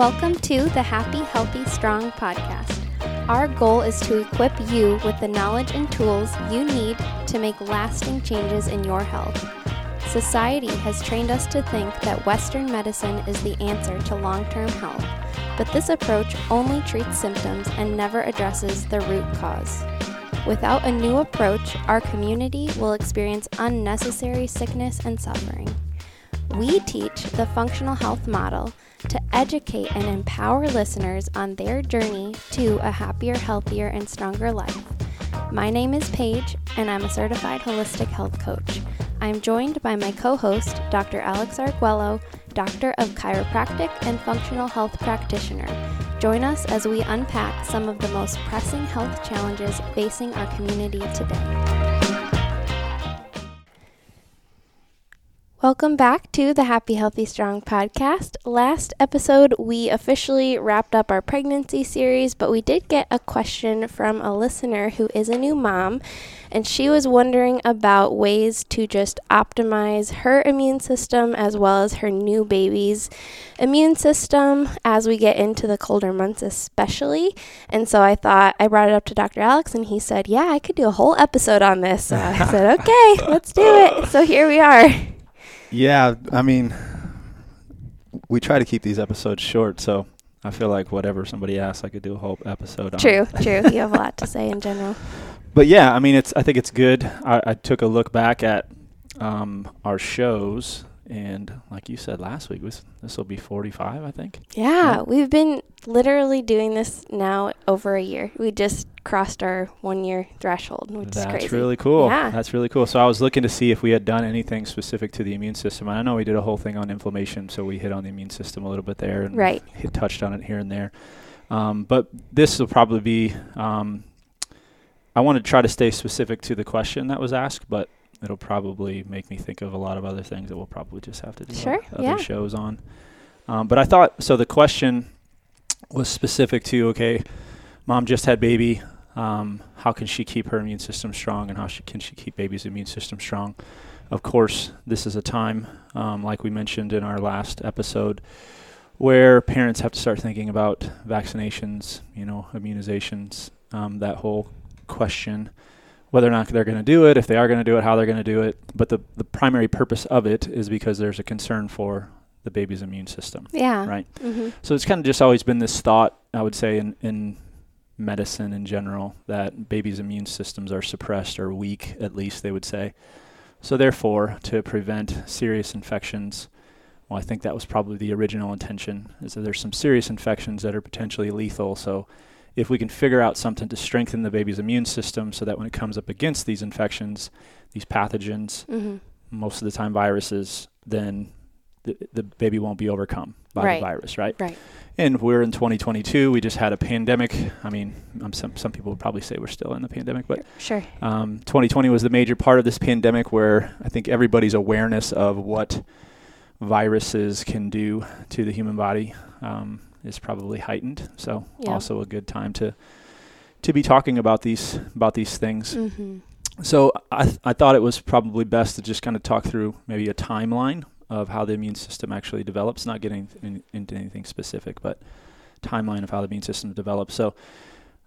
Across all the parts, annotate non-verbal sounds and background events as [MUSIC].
Welcome to the Happy, Healthy, Strong podcast. Our goal is to equip you with the knowledge and tools you need to make lasting changes in your health. Society has trained us to think that Western medicine is the answer to long term health, but this approach only treats symptoms and never addresses the root cause. Without a new approach, our community will experience unnecessary sickness and suffering. We teach the functional health model to educate and empower listeners on their journey to a happier, healthier, and stronger life. My name is Paige, and I'm a certified holistic health coach. I'm joined by my co host, Dr. Alex Arguello, Doctor of Chiropractic and Functional Health Practitioner. Join us as we unpack some of the most pressing health challenges facing our community today. Welcome back to the Happy, Healthy, Strong podcast. Last episode, we officially wrapped up our pregnancy series, but we did get a question from a listener who is a new mom, and she was wondering about ways to just optimize her immune system as well as her new baby's immune system as we get into the colder months, especially. And so I thought I brought it up to Dr. Alex, and he said, Yeah, I could do a whole episode on this. So I said, [LAUGHS] Okay, let's do it. So here we are. Yeah, I mean, we try to keep these episodes short, so I feel like whatever somebody asks, I could do a whole episode true, on. True, [LAUGHS] true. You have a lot to say in general. But yeah, I mean, it's. I think it's good. I, I took a look back at um, our shows and like you said last week, this will be 45, I think. Yeah, yeah, we've been literally doing this now over a year. We just crossed our one year threshold, which That's is crazy. That's really cool. Yeah. That's really cool. So I was looking to see if we had done anything specific to the immune system. I know we did a whole thing on inflammation, so we hit on the immune system a little bit there and right. hit touched on it here and there. Um, but this will probably be. Um, I want to try to stay specific to the question that was asked, but it'll probably make me think of a lot of other things that we'll probably just have to do sure, other yeah. shows on. Um, but I thought so. The question was specific to okay, mom just had baby. Um, how can she keep her immune system strong, and how she, can she keep baby's immune system strong? Of course, this is a time, um, like we mentioned in our last episode, where parents have to start thinking about vaccinations, you know, immunizations, um, that whole question whether or not they're going to do it, if they are going to do it, how they're going to do it. But the, the primary purpose of it is because there's a concern for the baby's immune system. Yeah. Right. Mm-hmm. So it's kind of just always been this thought, I would say, in, in medicine in general, that babies' immune systems are suppressed or weak, at least they would say. So therefore, to prevent serious infections, well, I think that was probably the original intention, is that there's some serious infections that are potentially lethal. So if we can figure out something to strengthen the baby's immune system so that when it comes up against these infections, these pathogens, mm-hmm. most of the time viruses, then the, the baby won't be overcome by right. the virus, right? Right. And we're in 2022. We just had a pandemic. I mean, um, some some people would probably say we're still in the pandemic, but sure. Um, 2020 was the major part of this pandemic, where I think everybody's awareness of what viruses can do to the human body um, is probably heightened. So yeah. also a good time to to be talking about these about these things. Mm-hmm. So I th- I thought it was probably best to just kind of talk through maybe a timeline of how the immune system actually develops, not getting in, into anything specific, but timeline of how the immune system develops. So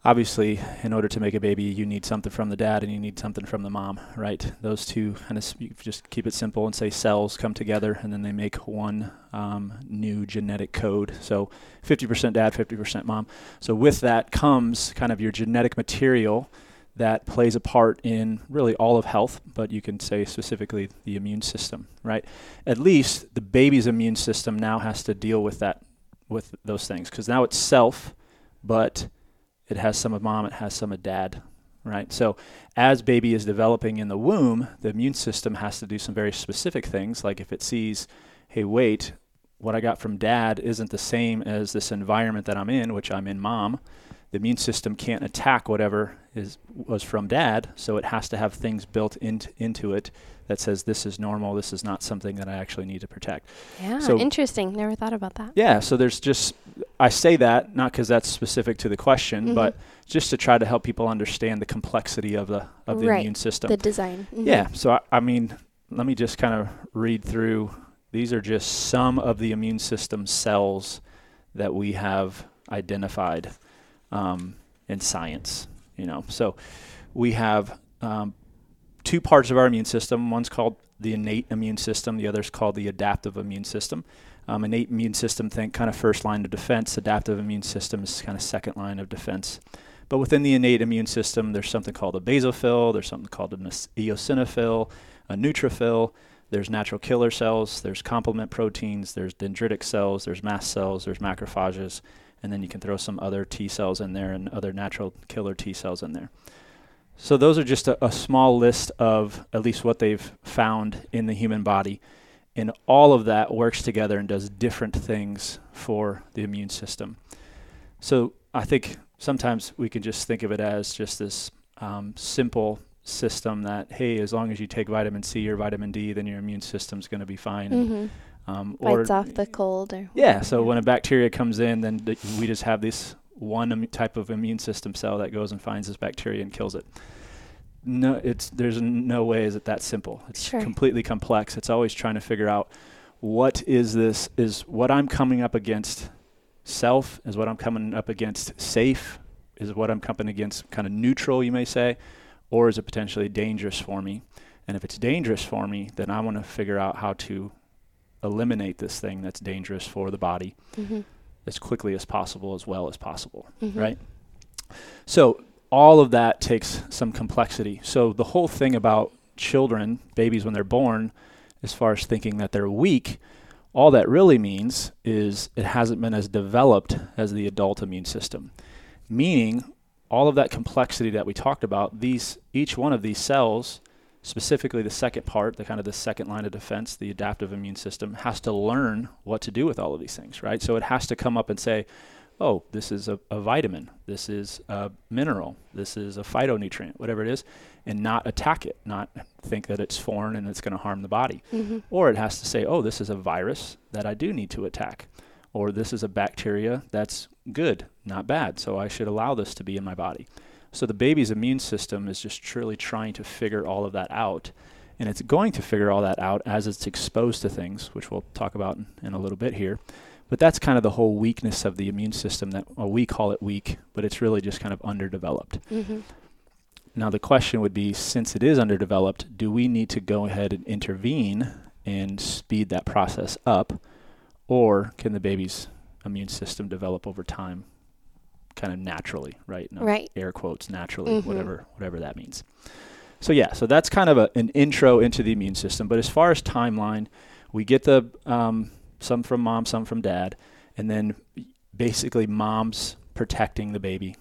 obviously, in order to make a baby, you need something from the dad and you need something from the mom, right? Those two kind of just keep it simple and say cells come together and then they make one um, new genetic code. So 50% dad, 50% mom. So with that comes kind of your genetic material that plays a part in really all of health, but you can say specifically the immune system, right? At least the baby's immune system now has to deal with that, with those things, because now it's self, but it has some of mom, it has some of dad, right? So as baby is developing in the womb, the immune system has to do some very specific things, like if it sees, hey, wait, what I got from dad isn't the same as this environment that I'm in, which I'm in mom. The immune system can't attack whatever is was from dad, so it has to have things built into into it that says this is normal, this is not something that I actually need to protect. Yeah, so interesting. Never thought about that. Yeah, so there's just I say that not because that's specific to the question, mm-hmm. but just to try to help people understand the complexity of the of the right. immune system, the design. Mm-hmm. Yeah, so I, I mean, let me just kind of read through. These are just some of the immune system cells that we have identified um, in science. You know, so we have um, two parts of our immune system. One's called the innate immune system. The other's called the adaptive immune system. Um, innate immune system, think kind of first line of defense. Adaptive immune system is kind of second line of defense. But within the innate immune system, there's something called a basophil, there's something called an eosinophil, a neutrophil, there's natural killer cells, there's complement proteins, there's dendritic cells, there's mast cells, there's macrophages, and then you can throw some other T cells in there and other natural killer T cells in there. So those are just a, a small list of at least what they've found in the human body. And all of that works together and does different things for the immune system. So I think sometimes we can just think of it as just this um, simple system that, hey, as long as you take vitamin C or vitamin D, then your immune system's going to be fine. Mm-hmm. Um, Fights off the cold. Or yeah, so when a bacteria comes in, then th- we just have this one type of immune system cell that goes and finds this bacteria and kills it. No, it's there's no way is it that simple. It's sure. completely complex. It's always trying to figure out what is this is what I'm coming up against self is what I'm coming up against safe is what I'm coming against kind of neutral you may say or is it potentially dangerous for me and if it's dangerous for me then I want to figure out how to eliminate this thing that's dangerous for the body mm-hmm as quickly as possible, as well as possible, mm-hmm. right? So all of that takes some complexity. So the whole thing about children, babies when they're born, as far as thinking that they're weak, all that really means is it hasn't been as developed as the adult immune system. Meaning all of that complexity that we talked about, these each one of these cells specifically the second part, the kind of the second line of defense, the adaptive immune system, has to learn what to do with all of these things, right? So it has to come up and say, oh, this is a, a, vitamin, this is a mineral, this is a phytonutrient, whatever it is, and not attack it, not think that it's foreign and it's going to harm the body. Mm-hmm. Or it has to say, oh, this is a virus that I do need to attack. Or this is a bacteria that's good, not bad, so I should allow this to be in my body. So the baby's immune system is just truly trying to figure all of that out. And it's going to figure all that out as it's exposed to things, which we'll talk about in, in a little bit here. But that's kind of the whole weakness of the immune system that well, we call it weak, but it's really just kind of underdeveloped. Mm-hmm. Now, the question would be since it is underdeveloped, do we need to go ahead and intervene and speed that process up? Or can the baby's immune system develop over time kind of naturally, right? No right. Air quotes naturally, mm-hmm. whatever whatever that means. So yeah, so that's kind of a, an intro into the immune system. But as far as timeline, we get the um, some from mom, some from dad, and then basically mom's protecting the baby.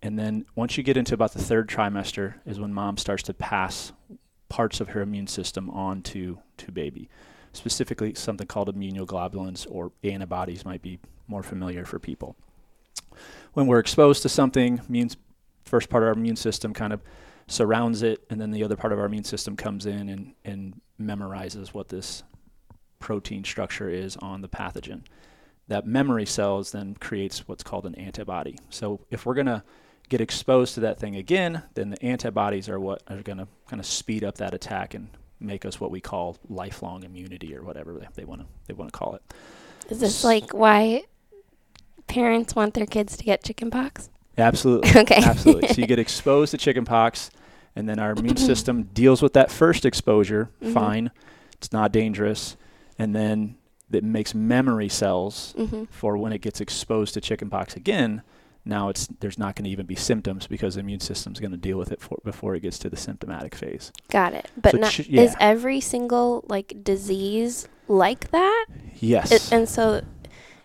And then once you get into about the third trimester is when mom starts to pass parts of her immune system on to, to baby. Specifically, something called immunoglobulins or antibodies might be more familiar for people when we're exposed to something, immune, first part of our immune system kind of surrounds it, and then the other part of our immune system comes in and, and memorizes what this protein structure is on the pathogen. That memory cells then creates what's called an antibody. So if we're going to get exposed to that thing again, then the antibodies are what are going to kind of speed up that attack and make us what we call lifelong immunity or whatever they want to they want to call it. Is this like why parents want their kids to get chickenpox? Absolutely. [LAUGHS] okay. Absolutely. So you get [LAUGHS] exposed to chickenpox, and then our immune [CLEARS THROAT] system deals with that first exposure. Mm-hmm. Fine, it's not dangerous, and then it makes memory cells mm-hmm. for when it gets exposed to chickenpox again. Now it's there's not going to even be symptoms because the immune system's going to deal with it for, before it gets to the symptomatic phase. Got it. But so not, ch- yeah. is every single like disease like that? Yes. It, and so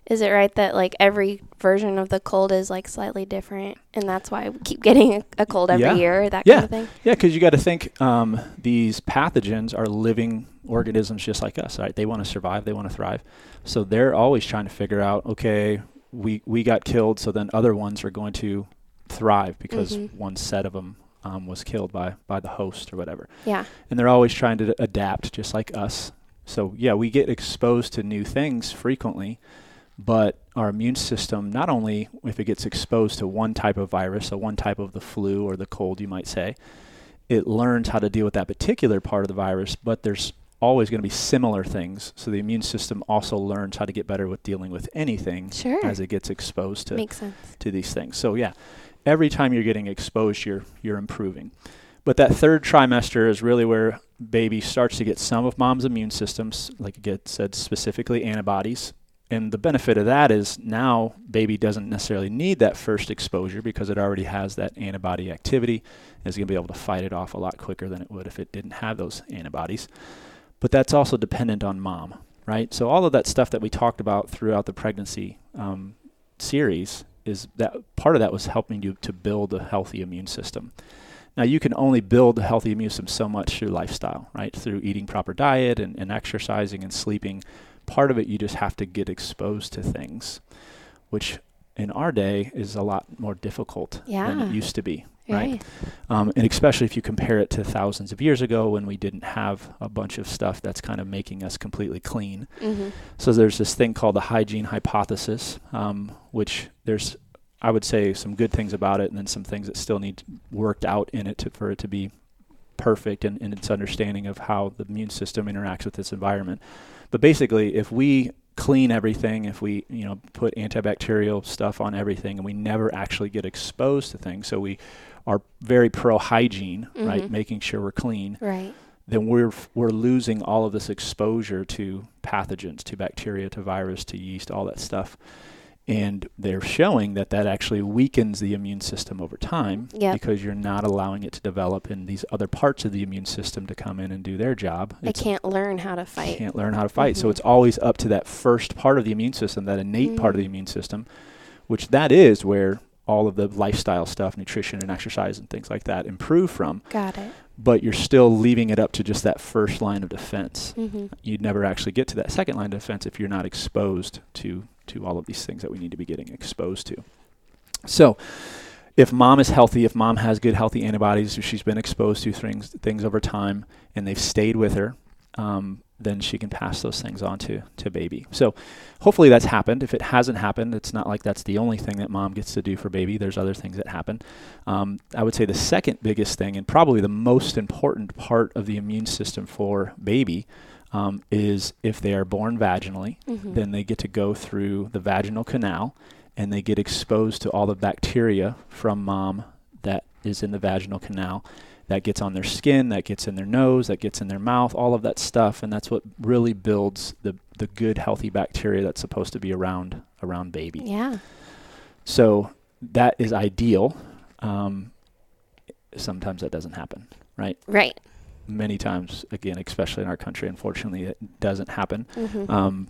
is it right that like every version of the cold is like slightly different and that's why we keep getting a, a cold every yeah. year that yeah. kind of thing yeah because you got to think um, these pathogens are living organisms just like us right they want to survive they want to thrive so they're always trying to figure out okay we we got killed so then other ones are going to thrive because mm-hmm. one set of them um, was killed by by the host or whatever yeah and they're always trying to adapt just like us so yeah we get exposed to new things frequently but our immune system, not only if it gets exposed to one type of virus, so one type of the flu or the cold, you might say, it learns how to deal with that particular part of the virus, but there's always going to be similar things. So the immune system also learns how to get better with dealing with anything Sure. as it gets exposed to to these things. So yeah, every time you're getting exposed, you're you're improving. But that third trimester is really where baby starts to get some of mom's immune systems, like it said specifically antibodies. And the benefit of that is now baby doesn't necessarily need that first exposure because it already has that antibody activity. Is going to be able to fight it off a lot quicker than it would if it didn't have those antibodies. But that's also dependent on mom, right? So all of that stuff that we talked about throughout the pregnancy um, series is that part of that was helping you to build a healthy immune system. Now you can only build a healthy immune system so much through lifestyle, right? Through eating proper diet and, and exercising and sleeping. Part of it you just have to get exposed to things, which in our day is a lot more difficult than it used to be. Right. Right. Um, and especially if you compare it to thousands of years ago when we didn't have a bunch of stuff that's kind of making us completely clean. Mm-hmm. So there's this thing called the hygiene hypothesis, um, which there's, I would say, some good things about it, and then some things that still need worked out in it to, for it to be perfect in, in its understanding of how the immune system interacts with its environment. But basically, if we clean everything, if we you know put antibacterial stuff on everything, and we never actually get exposed to things, so we are very pro hygiene, right, Mhm. making sure we're clean Right. then we're we're losing all of this exposure to pathogens, to bacteria, to virus, to yeast, all that stuff. And they're showing that that actually weakens the immune system over time Yep. because you're not allowing it to develop and these other parts of the immune system to come in and do their job. I can't learn how to fight. can't learn how to fight. So Mhm. it's always up to that first part of the immune system, that innate part of the Mhm. immune system, which that is where all of the lifestyle stuff, nutrition and exercise and things like that improve from Got it. but you're still leaving it up to just that first line of defense. Mm-hmm. You'd never actually get to that second line of defense if you're not exposed to to all of these things that we need to be getting exposed to. So, if mom is healthy, if mom has good healthy antibodies, if she's been exposed to things things over time and they've stayed with her, um, then she can pass those things on to to baby. So, hopefully that's happened. If it hasn't happened, it's not like that's the only thing that mom gets to do for baby. There's other things that happen. Um, I would say the second biggest thing, and probably the most important part of the immune system for baby, um, is if they are born vaginally, Mm-hmm. then they get to go through the vaginal canal and they get exposed to all the bacteria from mom that is in the vaginal canal. That gets on their skin, that gets in their nose, that gets in their mouth, all of that stuff, and that's what really builds the the good healthy bacteria that's supposed to be around around baby. Yeah. So that is ideal. Um, sometimes that doesn't happen, right? Right. Many times, again, especially in our country, unfortunately, it doesn't happen. Mm-hmm. Um,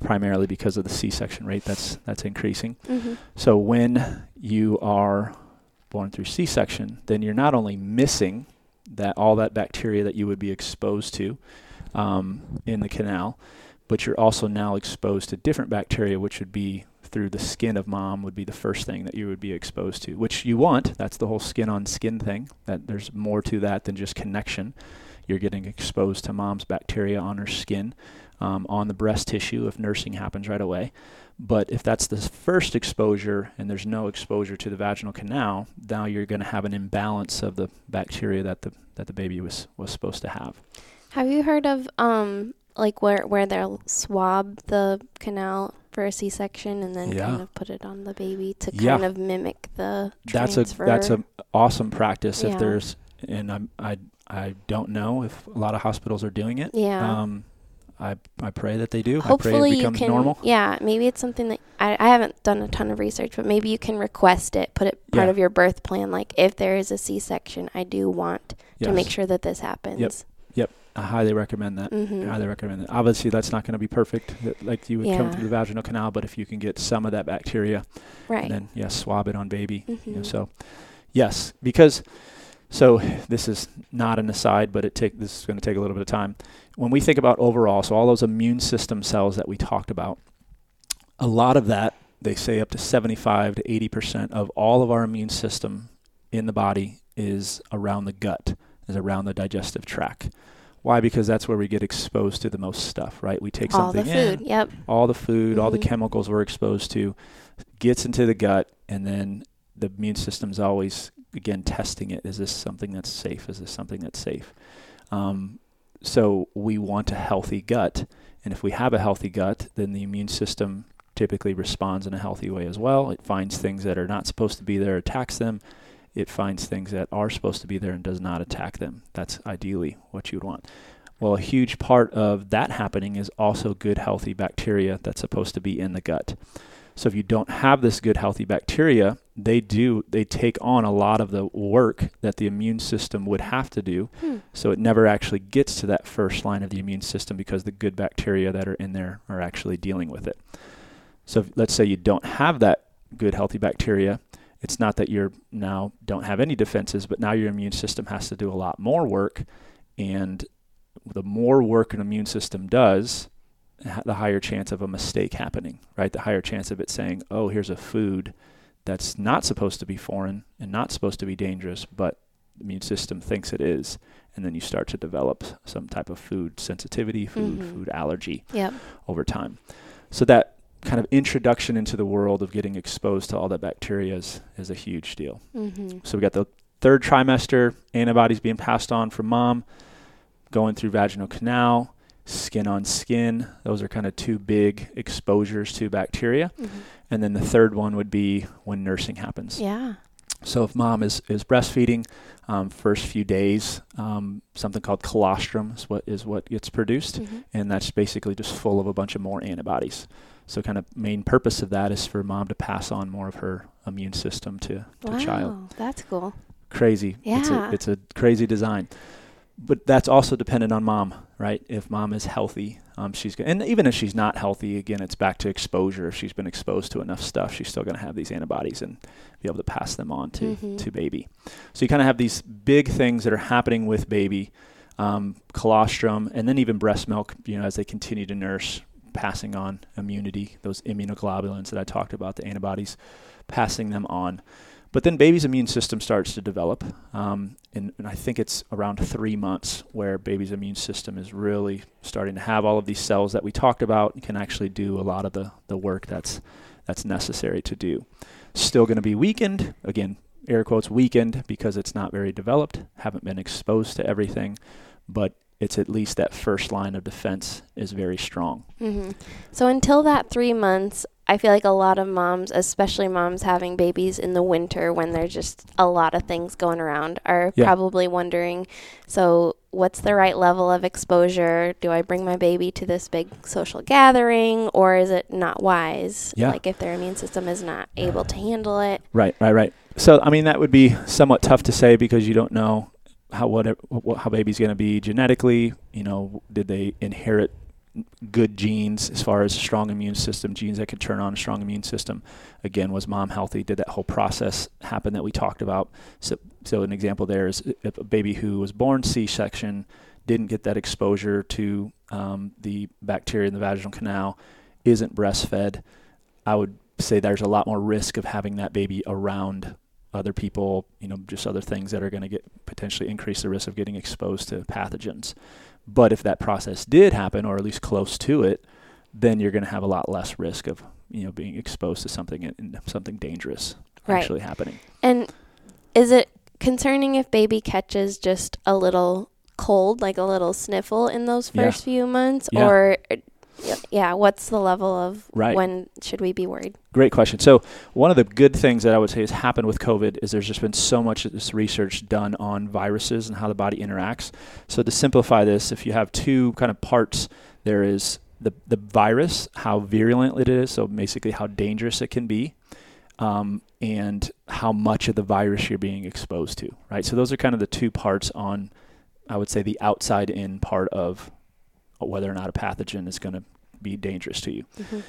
primarily because of the C-section rate that's that's increasing. mm-hmm. So when you are born through C-section, then you're not only missing that all that bacteria that you would be exposed to um, in the canal, but you're also now exposed to different bacteria, which would be through the skin of mom would be the first thing that you would be exposed to, which you want. That's the whole skin on skin thing. That there's more to that than just connection. You're getting exposed to mom's bacteria on her skin, um, on the breast tissue if nursing happens right away. But if that's the first exposure and there's no exposure to the vaginal canal, now you're going to have an imbalance of the bacteria that the that the baby was was supposed to have. Have you heard of um like where where they'll swab the canal for a C-section and then Yeah. kind of put it on the baby to Yeah. kind of mimic the That's transfer? a that's a awesome practice Yeah. if there's and I'm, I I don't know if a lot of hospitals are doing it. yeah. Um, I I pray that they do. I pray Hopefully you can. normal. Yeah, maybe it's something that I, I haven't done a ton of research, but maybe you can request it, put it part Yeah. of your birth plan. Like if there is a C-section, I do want to make sure that this happens. Yep, Yep. I highly recommend that. Mm-hmm. I highly recommend that. Obviously, that's not going to be perfect, that- like you would come through the vaginal canal. But if you can get some of that bacteria, Right. and then yes, swab it on baby. You know, Mhm. so yes, because so this is not an aside, but it take this is going to take a little bit of time. When we think about overall, so all those immune system cells that we talked about, a lot of that they say up to 75 to 80 percent of all of our immune system in the body is around the gut, is around the digestive tract. Why? Because that's where we get exposed to the most stuff, right? We take All the something food. in, Yep. all the food, all the Mhm. chemicals we're exposed to, gets into the gut, and then the immune system's always again testing it. Is this something that's safe? Is this something that's safe? Um, So we want a healthy gut. And if we have a healthy gut, then the immune system typically responds in a healthy way as well. It finds things that are not supposed to be there, attacks them. It finds things that are supposed to be there and does not attack them. That's ideally what you would want. Well, a huge part of that happening is also good, healthy bacteria that's supposed to be in the gut. So if you don't have this good, healthy bacteria, they do they take on a lot of the work that the immune system would have to do. Hmm. So it never actually gets to that first line of the immune system because the good bacteria that are in there are actually dealing with it. So if, let's say you don't have that good, healthy bacteria. It's not that you're now don't have any defenses, but now your immune system has to do a lot more work, and the more work an immune system does, the higher chance of a mistake happening, right? The higher chance of it saying, "Oh, here's a food that's not supposed to be foreign and not supposed to be dangerous, but the immune system thinks it is." And then you start to develop some type of food sensitivity, food Mhm. food allergy Yep. over time. So that kind of introduction into the world of getting exposed to all that bacteria is, is a huge deal. Mm-hmm. So we got the third trimester, antibodies being passed on from mom, going through vaginal canal, skin on skin. Those are kind of two big exposures to bacteria. Mm-hmm. And then the third one would be when nursing happens. Yeah. So if mom is, is breastfeeding, um, first few days, um, something called colostrum is what is what gets produced Mm-hmm. and that's basically just full of a bunch of more antibodies. So, kind of main purpose of that is for mom to pass on more of her immune system to the Wow, child. that's cool. Crazy. It's a, Yeah. it's a crazy design. But that's also dependent on mom, right? If mom is healthy, um, she's going and even if she's not healthy, again, it's back to exposure. If she's been exposed to enough stuff, she's still going to have these antibodies and be able to pass them on to, Mhm. to baby. So you kind of have these big things that are happening with baby, um, colostrum, and then even breast milk. You know, as they continue to nurse, passing on immunity, those immunoglobulins that I talked about, the antibodies, passing them on. But then baby's immune system starts to develop, um, and, and I think it's around three months where baby's immune system is really starting to have all of these cells that we talked about and can actually do a lot of the, the work that's that's necessary to do. Still going to be weakened again, air quotes weakened because it's not very developed, haven't been exposed to everything, but it's at least that first line of defense is very strong. hmm So until that three months, I feel like a lot of moms, especially moms having babies in the winter when there's just a lot of things going around, are Yeah. probably wondering, so what's the right level of exposure? Do I bring my baby to this big social gathering or is it not wise? Yeah. Like if their immune system is not able to handle it. Right, right, right. So I mean that would be somewhat tough to say because you don't know how what, what how baby's going to be genetically. You know, did they inherit good genes as far as strong immune system, genes that could turn on a strong immune system? Again, was mom healthy? Did that whole process happen that we talked about? So, so an example there is if a baby who was born C-section didn't get that exposure to um, the bacteria in the vaginal canal, isn't breastfed, I would say there's a lot more risk of having that baby around other people, you know, just other things that are going to get potentially increase the risk of getting exposed to pathogens. But if that process did happen, or at least close to it, then you're going to have a lot less risk of you know being exposed to something and something dangerous Right. actually happening. And is it concerning if baby catches just a little cold, like a little sniffle in those Yeah. first few months? Yeah. Or, yeah, what's the level of Right. when should we be worried? Great question. So one of the good things that I would say has happened with COVID is there's just been so much of this research done on viruses and how the body interacts. So to simplify this, if you have two kind of parts, there is the the virus, how virulent it is, so basically how dangerous it can be, um, and how much of the virus you're being exposed to. Right. So those are kind of the two parts on, I would say, the outside in part of Uh, whether or not a pathogen is going to be dangerous to you mm-hmm.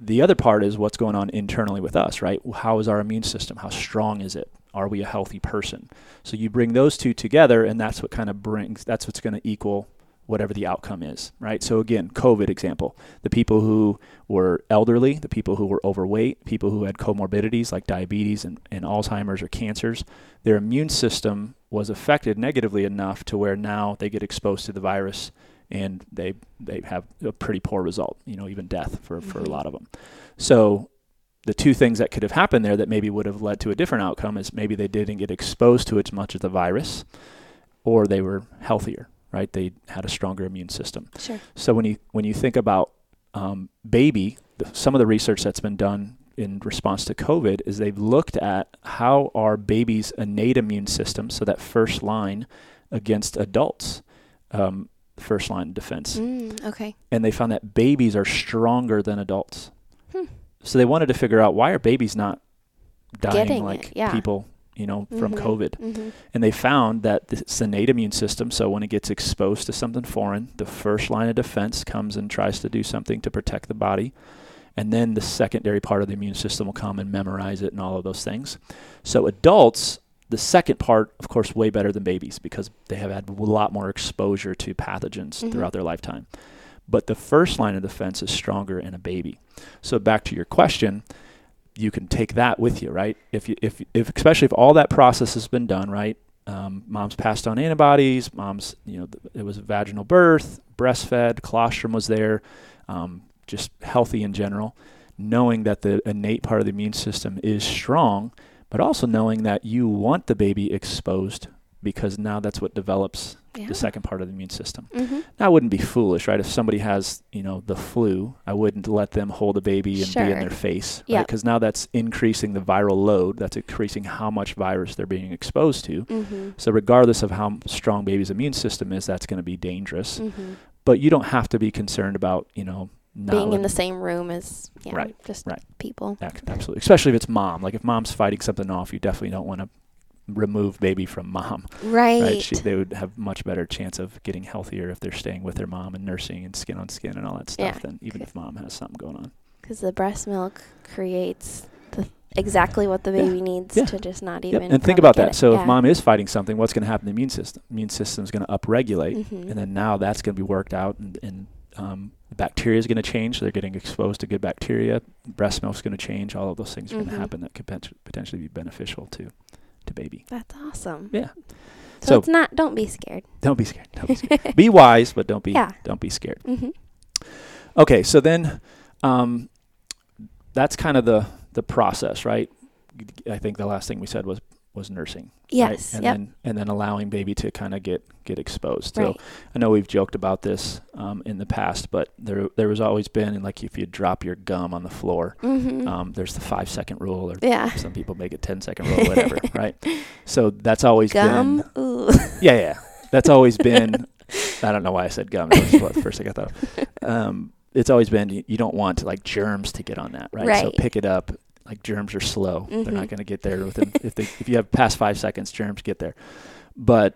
the other part is what's going on internally with us, right? How is our immune system? How strong is it? Are we a healthy person? So you bring those two together, and that's what kind of brings, that's what's going to equal whatever the outcome is, right? So again, COVID example the people who were elderly, the people who were overweight, people who had comorbidities like diabetes and, and Alzheimer's or cancers, their immune system was affected negatively enough to where now they get exposed to the virus and they they have a pretty poor result, you know, even death for, for a Mhm. lot of them. So the two things that could have happened there that maybe would have led to a different outcome is maybe they didn't get exposed to as much of the virus or they were healthier, right? They had a stronger immune system. Sure. So when you when you think about um, baby, the, some of the research that's been done in response to COVID is they've looked at how our baby's innate immune system, so that first line against adults, um, first line of defense, Mm, okay. and they found that babies are stronger than adults. Hmm. So they wanted to figure out why are babies not dying Getting like yeah. people, you know, from Mhm. COVID. Mhm. And they found that this innate immune system, so when it gets exposed to something foreign, the first line of defense comes and tries to do something to protect the body. And then the secondary part of the immune system will come and memorize it and all of those things. So adults, the second part, of course, way better than babies because they have had a lot more exposure to pathogens Mhm. throughout their lifetime. But the first line of defense is stronger in a baby. So back to your question, you can take that with you, right? If you, if, if, especially if all that process has been done, right? Um, mom's passed on antibodies. Mom's, you know, th- it was a vaginal birth, breastfed, colostrum was there, um, just healthy in general. Knowing that the innate part of the immune system is strong, but also knowing that you want the baby exposed because now that's what develops Yeah. the second part of the immune system. Mhm. Now, I wouldn't be foolish, right? If somebody has, you know, the flu, I wouldn't let them hold a baby and be in their face, right? Because now that's increasing the viral load. That's increasing how much virus they're being exposed to. Mhm. So, regardless of how strong baby's immune system is, that's going to be dangerous. Mhm. But you don't have to be concerned about, you know, Being in the same room as yeah, Right, just right. people. Absolutely, especially if it's mom. Like if mom's fighting something off, you definitely don't want to remove baby from mom. Right. Right? She, they would have much better chance of getting healthier if they're staying with their mom and nursing and skin on skin and all that stuff Yeah. than even if mom has something going on. Because the breast milk creates the exactly what the Yeah. baby needs Yeah. to just not Yep. even. And think about that. it. So Yeah. if mom is fighting something, what's going to happen to the immune system? Immune system is going to upregulate, Mhm. and then now that's going to be worked out, and, and um, the bacteria is going to change. So they're getting exposed to good bacteria. Breast milk is going to change. All of those things are going to happen that could pot- potentially be beneficial to to baby. That's awesome. Yeah. So, So- it's not. Don't be scared. Don't be scared. Don't be scared. [LAUGHS] be wise, but don't be Yeah. don't be scared. hmm Okay, so then um, that's kind of the the process, right? I think the last thing we said was was nursing. right? Yes. And yep. then and then allowing baby to kind of get get exposed. right. So I know we've joked about this um, in the past, but there there was always been like if you drop your gum on the floor, hmm um, there's the five second rule, or yeah. some people make it 10 second rule, whatever, [LAUGHS] right? So that's always Gum. been Ooh. [LAUGHS] yeah, yeah. That's always been. [LAUGHS] I don't know why I said gum. That was what the first thing I thought. Of. Um, it's always been you, you don't want like germs to get on that, right? So pick it up. Like germs are slow; they're Mhm. not going to get there within. if they if you have past five seconds, germs get there. But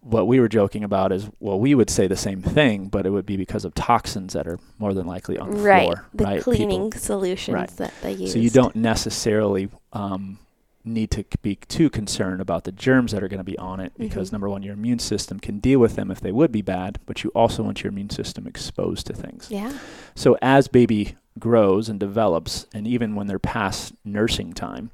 what we were joking about is, well, we would say the same thing, but it would be because of toxins that are more than likely on the right. floor, The right? cleaning solutions Right. that they use. So you don't necessarily um, need to be too concerned about the germs that are going to be on it because Mhm. number one, your immune system can deal with them if they would be bad, but you also want your immune system exposed to things. Yeah. So as baby grows and develops, and even when they're past nursing time,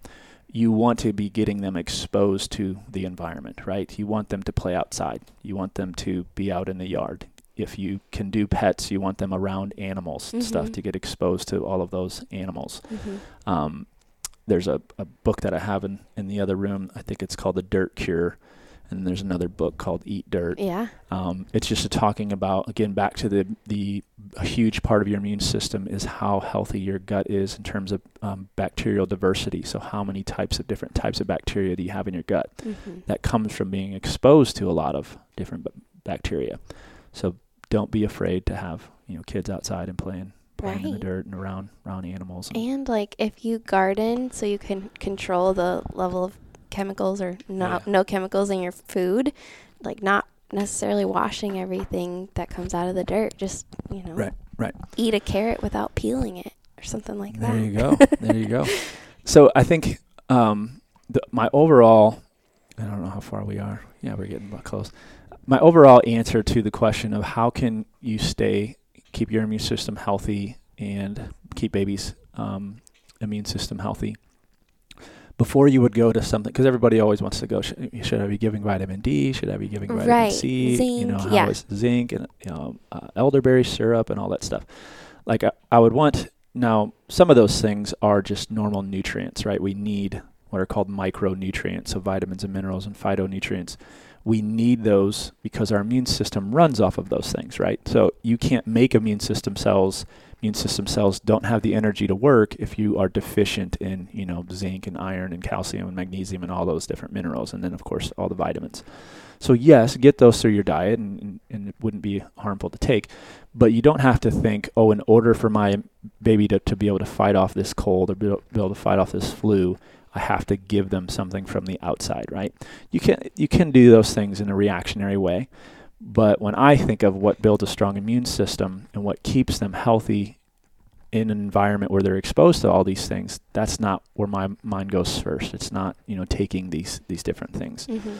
you want to be getting them exposed to the environment, right? You want them to play outside. You want them to be out in the yard. If you can do pets, you want them around animals and stuff to get exposed to all of those animals. hmm Um, there's a, a book that I have in, in the other room. I think it's called The Dirt Cure. And there's another book called Eat Dirt. Yeah. Um, it's just a talking about, again, back to the, the a huge part of your immune system is how healthy your gut is in terms of um, bacterial diversity. So, how many types of different types of bacteria do you have in your gut? hmm That comes from being exposed to a lot of different b- bacteria. So, don't be afraid to have you know kids outside and playing playing in the dirt and around around animals. and- And like if you garden, so you can control the level of chemicals or no Yeah. no chemicals in your food, like not necessarily washing everything that comes out of the dirt. Just you know, Right, right. Eat a carrot without peeling it or something like There that. There you go. [LAUGHS] there you go. So I think um, the, my overall, I don't know how far we are. Yeah, we're getting about close. My overall answer to the question of how can you stay, keep your immune system healthy and keep babies' um, immune system healthy. Before you would go to something, because everybody always wants to go. Should, should I be giving vitamin D? Should I be giving vitamin Right. C? you know, Zinc, how yeah. is zinc and you know uh, elderberry syrup and all that stuff. Like I, I would want now some of those things are just normal nutrients, right? We need what are called micronutrients, so vitamins and minerals and phytonutrients. We need those because our immune system runs off of those things, right? So you can't make immune system cells. Immune system cells don't have the energy to work if you are deficient in, you know, zinc and iron and calcium and magnesium and all those different minerals, and then of course all the vitamins. So yes, get those through your diet, and, and, it wouldn't be harmful to take. But you don't have to think, oh, in order for my baby to, to be able to fight off this cold or be able to fight off this flu, I have to give them something from the outside, right? You can you can do those things in a reactionary way, but when I think of what builds a strong immune system and what keeps them healthy in an environment where they're exposed to all these things, that's not where my mind goes first. It's not, you know, taking these these different things. Mm-hmm.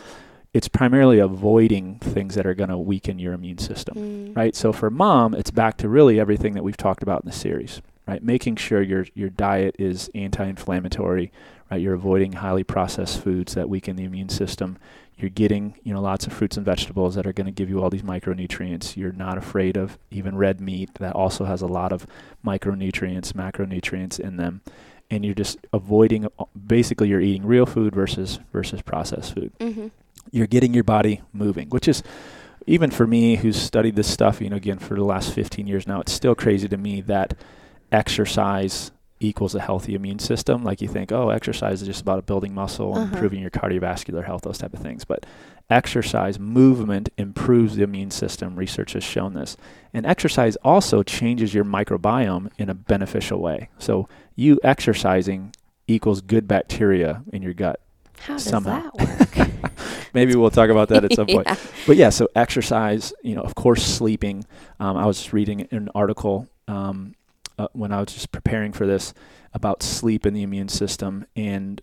It's primarily avoiding things that are going to weaken your immune system, Mm. right? So for mom, it's back to really everything that we've talked about in the series, right? Making sure your your diet is anti-inflammatory, right? You're avoiding highly processed foods that weaken the immune system. You're getting, you know, lots of fruits and vegetables that are going to give you all these micronutrients. You're not afraid of even red meat that also has a lot of micronutrients, macronutrients in them. And you're just avoiding basically you're eating real food versus versus processed food Mm-hmm. you're getting your body moving, which is even for me who's studied this stuff, you know, again for the last 15 years now, it's still crazy to me that exercise equals a healthy immune system. Like you think, oh, exercise is just about building muscle and Uh-huh. improving your cardiovascular health, those type of things. But exercise, movement improves the immune system. Research has shown this. And exercise also changes your microbiome in a beneficial way. So you exercising equals good bacteria in your gut. How does Somehow. that work? [LAUGHS] [LAUGHS] Maybe we'll talk about that at some point. [LAUGHS] Yeah. But yeah, so exercise, you know, of course, sleeping. Um, I was reading an article um, uh, when I was just preparing for this about sleep and the immune system, and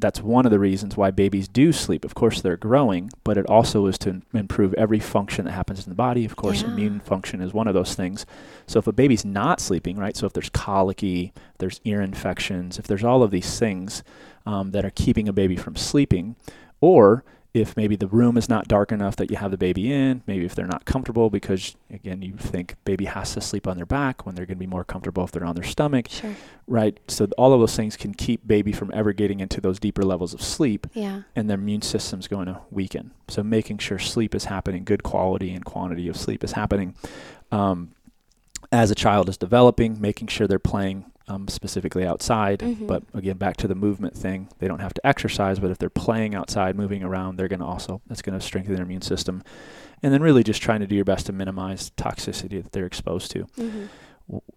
that's one of the reasons why babies do sleep. Of course, they're growing, but it also is to improve every function that happens in the body. Of course, Yeah. immune function is one of those things. So if a baby's not sleeping, right? So if there's colicky, there's ear infections, if there's all of these things um, that are keeping a baby from sleeping, or if maybe the room is not dark enough that you have the baby in, maybe if they're not comfortable because again you think baby has to sleep on their back when they're going to be more comfortable if they're on their stomach, Sure. right? So th- all of those things can keep baby from ever getting into those deeper levels of sleep Yeah. and their immune system's going to weaken. So making sure sleep is happening, good quality and quantity of sleep is happening. Um, as a child is developing, making sure they're playing um, specifically outside. Mhm. But again, back to the movement thing, they don't have to exercise, but if they're playing outside, moving around, they're going to also that's going to strengthen their immune system. And then really just trying to do your best to minimize toxicity that they're exposed to. Mm-hmm.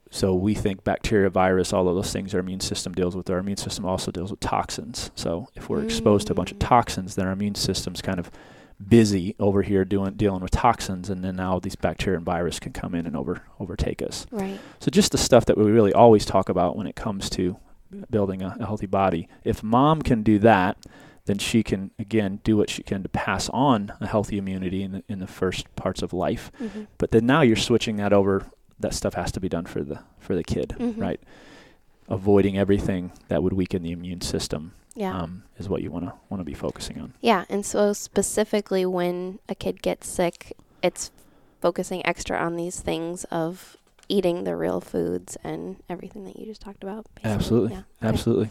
So we think bacteria, virus, all of those things our immune system deals with. Our immune system also deals with toxins. So if we're exposed to a bunch of Mm. toxins, then our immune system's kind of busy over here doing dealing with toxins, and then now these bacteria and virus can come in and over overtake us. Right. So just the stuff that we really always talk about when it comes to building a, a healthy body. If mom can do that, then she can again do what she can to pass on a healthy immunity in the, in the first parts of life. Mm-hmm. But then now you're switching that over. That stuff has to be done for the for the kid, Mhm. right? Avoiding everything that would weaken the immune system Yeah. um, is what you want to want to be focusing on. Yeah, and so specifically when a kid gets sick, it's focusing extra on these things of eating the real foods and everything that you just talked about. basically. Absolutely. Yeah. okay. Absolutely.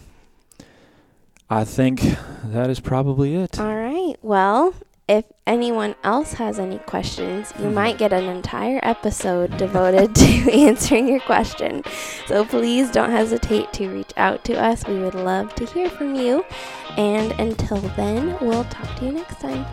I think that is probably it. All right. Well, if anyone else has any questions, you Mhm. might get an entire episode devoted [LAUGHS] to answering your question. So please don't hesitate to reach out to us. We would love to hear from you. And until then, we'll talk to you next time.